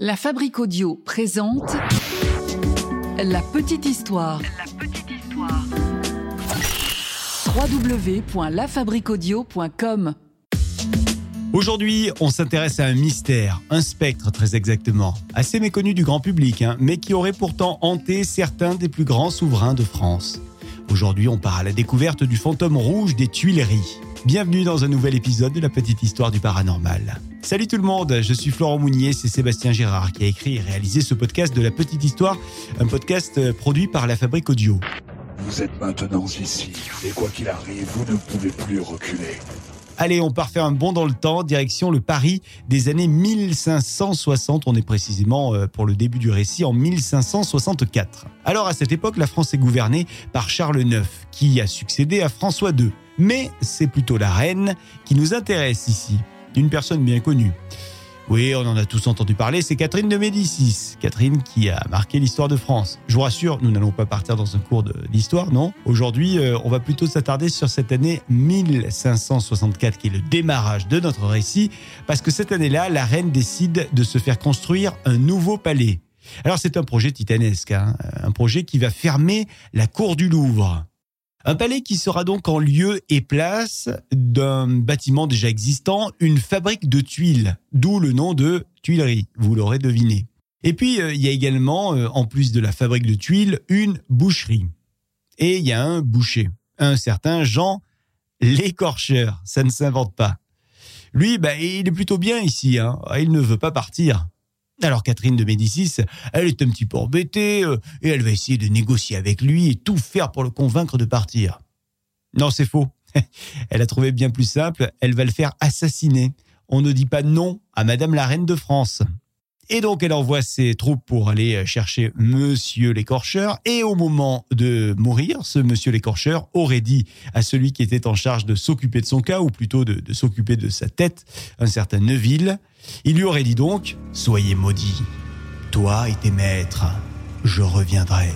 La Fabrique Audio présente La Petite Histoire. La petite histoire. www.lafabriqueaudio.com Aujourd'hui, on s'intéresse à un mystère, un spectre très exactement, assez méconnu du grand public, hein, mais qui aurait pourtant hanté certains des plus grands souverains de France. Aujourd'hui, on part à la découverte du fantôme rouge des Tuileries. Bienvenue dans un nouvel épisode de la petite histoire du paranormal. Salut tout le monde, je suis Florent Mounier, c'est Sébastien Gérard qui a écrit et réalisé ce podcast de la petite histoire, un podcast euh, produit par la Fabrique Audio. Vous êtes maintenant ici, et quoi qu'il arrive, vous ne pouvez plus reculer. Allez, on part faire un bond dans le temps, direction le Paris des années 1560. On est précisément euh, pour le début du récit en 1564. Alors à cette époque, la France est gouvernée par Charles IX, qui a succédé à François II. Mais c'est plutôt la reine qui nous intéresse ici, une personne bien connue. Oui, on en a tous entendu parler, c'est Catherine de Médicis. Catherine qui a marqué l'histoire de France. Je vous rassure, nous n'allons pas partir dans un cours d'histoire, non Aujourd'hui, euh, on va plutôt s'attarder sur cette année 1564 qui est le démarrage de notre récit, parce que cette année-là, la reine décide de se faire construire un nouveau palais. Alors c'est un projet titanesque, hein, un projet qui va fermer la cour du Louvre. Un palais qui sera donc en lieu et place d'un bâtiment déjà existant, une fabrique de tuiles, d'où le nom de Tuileries, vous l'aurez deviné. Et puis, euh, il y a également, euh, en plus de la fabrique de tuiles, une boucherie. Et il y a un boucher, un certain Jean l'écorcheur, ça ne s'invente pas. Lui, bah, il est plutôt bien ici, hein. il ne veut pas partir. Alors Catherine de Médicis, elle est un petit peu embêtée euh, et elle va essayer de négocier avec lui et tout faire pour le convaincre de partir. Non, c'est faux. Elle a trouvé bien plus simple, elle va le faire assassiner. On ne dit pas non à Madame la Reine de France. Et donc elle envoie ses troupes pour aller chercher Monsieur l'écorcheur. Et au moment de mourir, ce Monsieur l'écorcheur aurait dit à celui qui était en charge de s'occuper de son cas, ou plutôt de, de s'occuper de sa tête, un certain Neuville, il lui aurait dit donc Soyez maudit, toi et tes maîtres, je reviendrai.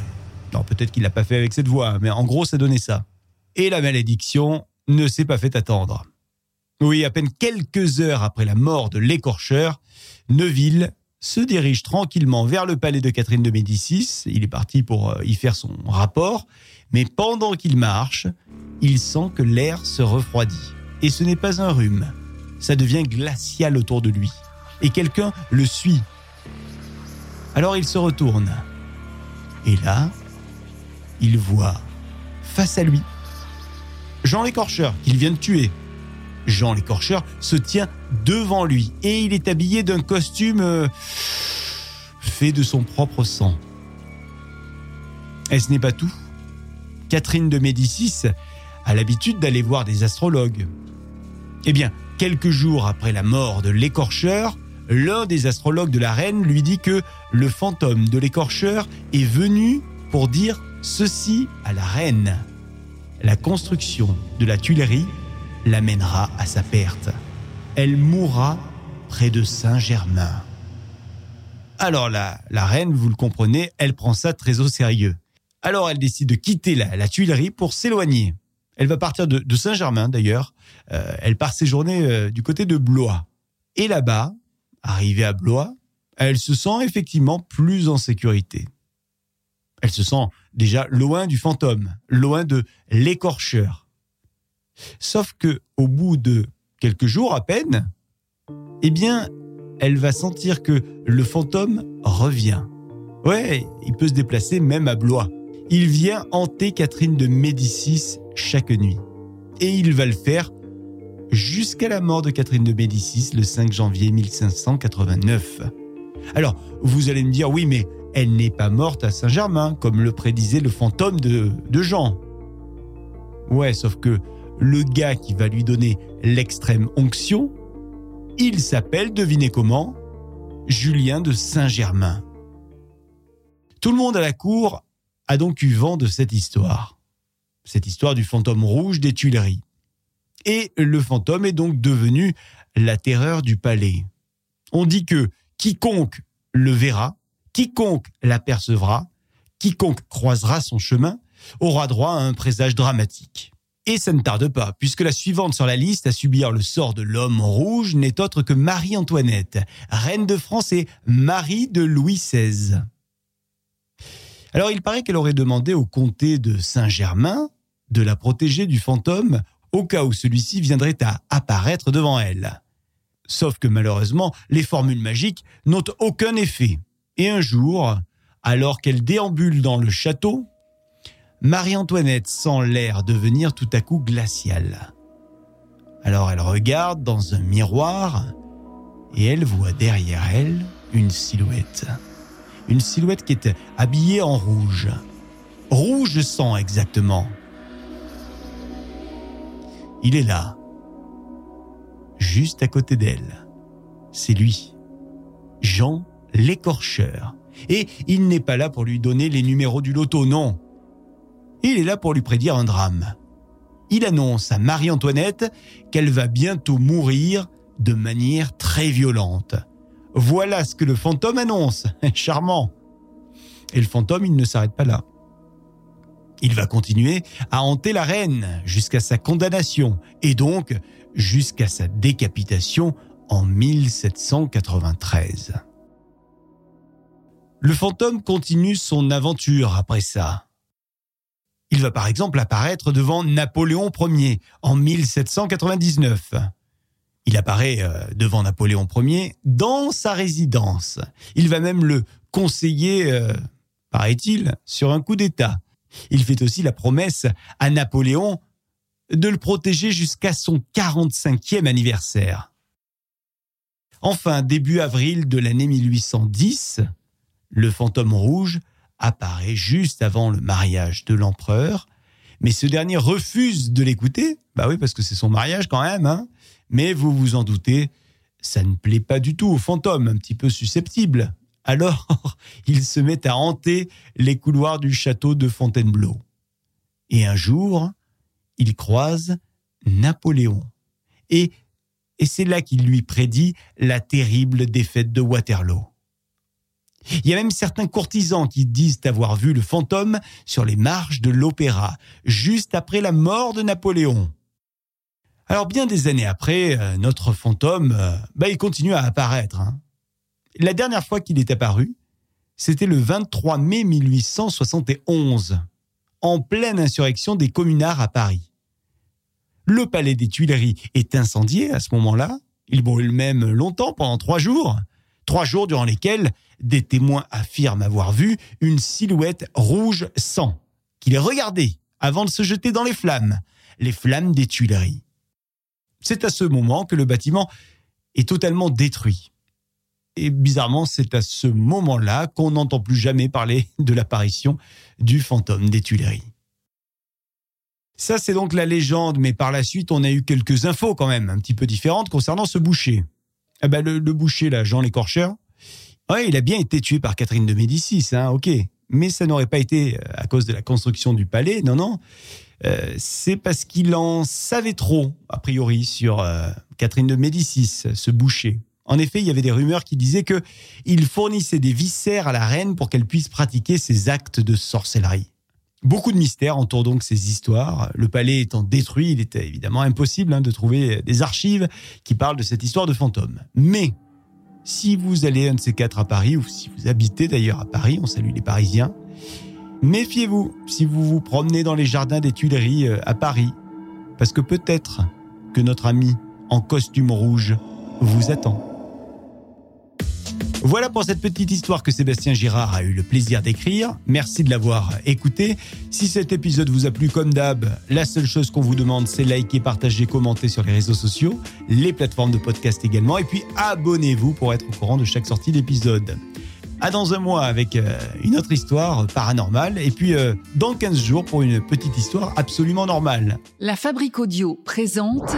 Non, peut-être qu'il l'a pas fait avec cette voix, mais en gros, ça donnait ça. Et la malédiction ne s'est pas fait attendre. Oui, à peine quelques heures après la mort de l'écorcheur, Neuville se dirige tranquillement vers le palais de Catherine de Médicis. Il est parti pour euh, y faire son rapport, mais pendant qu'il marche, il sent que l'air se refroidit. Et ce n'est pas un rhume, ça devient glacial autour de lui. Et quelqu'un le suit. Alors il se retourne. Et là, il voit face à lui Jean l'écorcheur qu'il vient de tuer. Jean l'écorcheur se tient devant lui et il est habillé d'un costume euh, fait de son propre sang. Et ce n'est pas tout. Catherine de Médicis a l'habitude d'aller voir des astrologues. Eh bien, quelques jours après la mort de l'écorcheur, l'un des astrologues de la reine lui dit que le fantôme de l'écorcheur est venu pour dire ceci à la reine. La construction de la Tuilerie l'amènera à sa perte. Elle mourra près de Saint-Germain. Alors la, la reine, vous le comprenez, elle prend ça très au sérieux. Alors elle décide de quitter la, Tuilerie pour s'éloigner. Elle va partir de, de Saint-Germain d'ailleurs. Euh, elle part séjourner euh, du côté de Blois. Et là-bas, arrivée à Blois, elle se sent effectivement plus en sécurité. Elle se sent déjà loin du fantôme, loin de l'écorcheur. Sauf que au bout de quelques jours à peine, eh bien, elle va sentir que le fantôme revient. Ouais, il peut se déplacer même à Blois. Il vient hanter Catherine de Médicis chaque nuit. Et il va le faire jusqu'à la mort de Catherine de Médicis le 5 janvier 1589. Alors, vous allez me dire, oui, mais elle n'est pas morte à Saint-Germain, comme le prédisait le fantôme de, de Jean. Ouais, sauf que le gars qui va lui donner l'extrême onction, il s'appelle, devinez comment Julien de Saint-Germain. Tout le monde à la cour a donc eu vent de cette histoire. Cette histoire du fantôme rouge des Tuileries. Et le fantôme est donc devenu la terreur du palais. On dit que quiconque le verra, quiconque l'apercevra, quiconque croisera son chemin, aura droit à un présage dramatique. Et ça ne tarde pas, puisque la suivante sur la liste à subir le sort de l'homme rouge n'est autre que Marie-Antoinette, reine de France et Marie de Louis XVI. Alors il paraît qu'elle aurait demandé au comté de Saint-Germain de la protéger du fantôme au cas où celui-ci viendrait à apparaître devant elle. Sauf que malheureusement, les formules magiques n'ont aucun effet. Et un jour, alors qu'elle déambule dans le château, Marie-Antoinette sent l'air devenir tout à coup glacial. Alors elle regarde dans un miroir et elle voit derrière elle une silhouette. Une silhouette qui est habillée en rouge. Rouge sang exactement. Il est là, juste à côté d'elle. C'est lui, Jean l'écorcheur. Et il n'est pas là pour lui donner les numéros du loto, non. Il est là pour lui prédire un drame. Il annonce à Marie-Antoinette qu'elle va bientôt mourir de manière très violente. Voilà ce que le fantôme annonce. Charmant. Et le fantôme, il ne s'arrête pas là. Il va continuer à hanter la reine jusqu'à sa condamnation et donc jusqu'à sa décapitation en 1793. Le fantôme continue son aventure après ça. Il va par exemple apparaître devant Napoléon Ier en 1799. Il apparaît euh, devant Napoléon Ier dans sa résidence. Il va même le conseiller, euh, paraît-il, sur un coup d'État. Il fait aussi la promesse à Napoléon de le protéger jusqu'à son 45e anniversaire. Enfin, début avril de l'année 1810, le fantôme rouge apparaît juste avant le mariage de l'empereur, mais ce dernier refuse de l'écouter. Bah oui, parce que c'est son mariage quand même. Hein. mais vous vous en doutez, ça ne plaît pas du tout au fantôme, un petit peu susceptible. Alors, il se met à hanter les couloirs du château de Fontainebleau. Et un jour, il croise Napoléon. Et, et c'est là qu'il lui prédit la terrible défaite de Waterloo. Il y a même certains courtisans qui disent avoir vu le fantôme sur les marches de l'opéra, juste après la mort de Napoléon. Alors bien des années après, euh, notre fantôme, euh, bah, il continue à apparaître. Hein. La dernière fois qu'il est apparu, c'était le 23 mai 1871, en pleine insurrection des communards à Paris. Le palais des Tuileries est incendié à ce moment-là. Il brûle même longtemps, pendant trois jours. Trois jours durant lesquels des témoins affirment avoir vu une silhouette rouge sang, qu'il regardait avant de se jeter dans les flammes, les flammes des Tuileries. C'est à ce moment que le bâtiment est totalement détruit. Et bizarrement, c'est à ce moment-là qu'on n'entend plus jamais parler de l'apparition du fantôme des Tuileries. Ça, c'est donc la légende, mais par la suite, on a eu quelques infos quand même, un petit peu différentes concernant ce boucher. Eh ben, le, boucher, là, Jean l'écorcheur, ouais, il a bien été tué par Catherine de Médicis, hein, ok. Mais ça n'aurait pas été euh, à cause de la construction du palais, non, non. Euh, c'est parce qu'il en savait trop, a priori, sur euh, Catherine de Médicis, ce boucher. En effet, il y avait des rumeurs qui disaient que il fournissait des viscères à la reine pour qu'elle puisse pratiquer ses actes de sorcellerie. Beaucoup de mystères entourent donc ces histoires. Le palais étant détruit, il était évidemment impossible hein, de trouver des archives qui parlent de cette histoire de fantôme. Mais si vous allez un de ces quatre à Paris, ou si vous habitez d'ailleurs à Paris, on salue les Parisiens, méfiez-vous si vous vous promenez dans les jardins des Tuileries euh, à Paris, parce que peut-être que notre ami en costume rouge vous attend. Voilà pour cette petite histoire que Sébastien Girard a eu le plaisir d'écrire. Merci de l'avoir écouté. Si cet épisode vous a plu comme d'hab, la seule chose qu'on vous demande, c'est liker, partager, commenter sur les réseaux sociaux, les plateformes de podcast également, et puis abonnez-vous pour être au courant de chaque sortie d'épisode. À dans un mois avec euh, une autre histoire paranormale, et puis euh, dans 15 jours pour une petite histoire absolument normale. La Fabrique Audio présente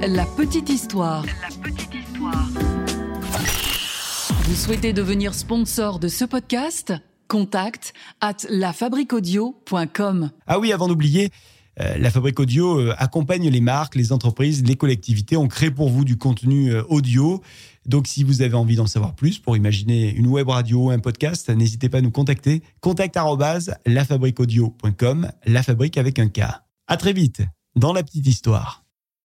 La Petite Histoire. La Petite Histoire. Vous souhaitez devenir sponsor de ce podcast? Contact at lafabriquaudio.com. Ah oui, avant d'oublier, euh, la Fabrique Audio euh, accompagne les marques, les entreprises, les collectivités. On crée pour vous du contenu euh, audio. Donc, si vous avez envie d'en savoir plus pour imaginer une web radio, un podcast, n'hésitez pas à nous contacter. Contact la fabrique audio.com, la fabrique avec un K. À très vite dans la petite histoire.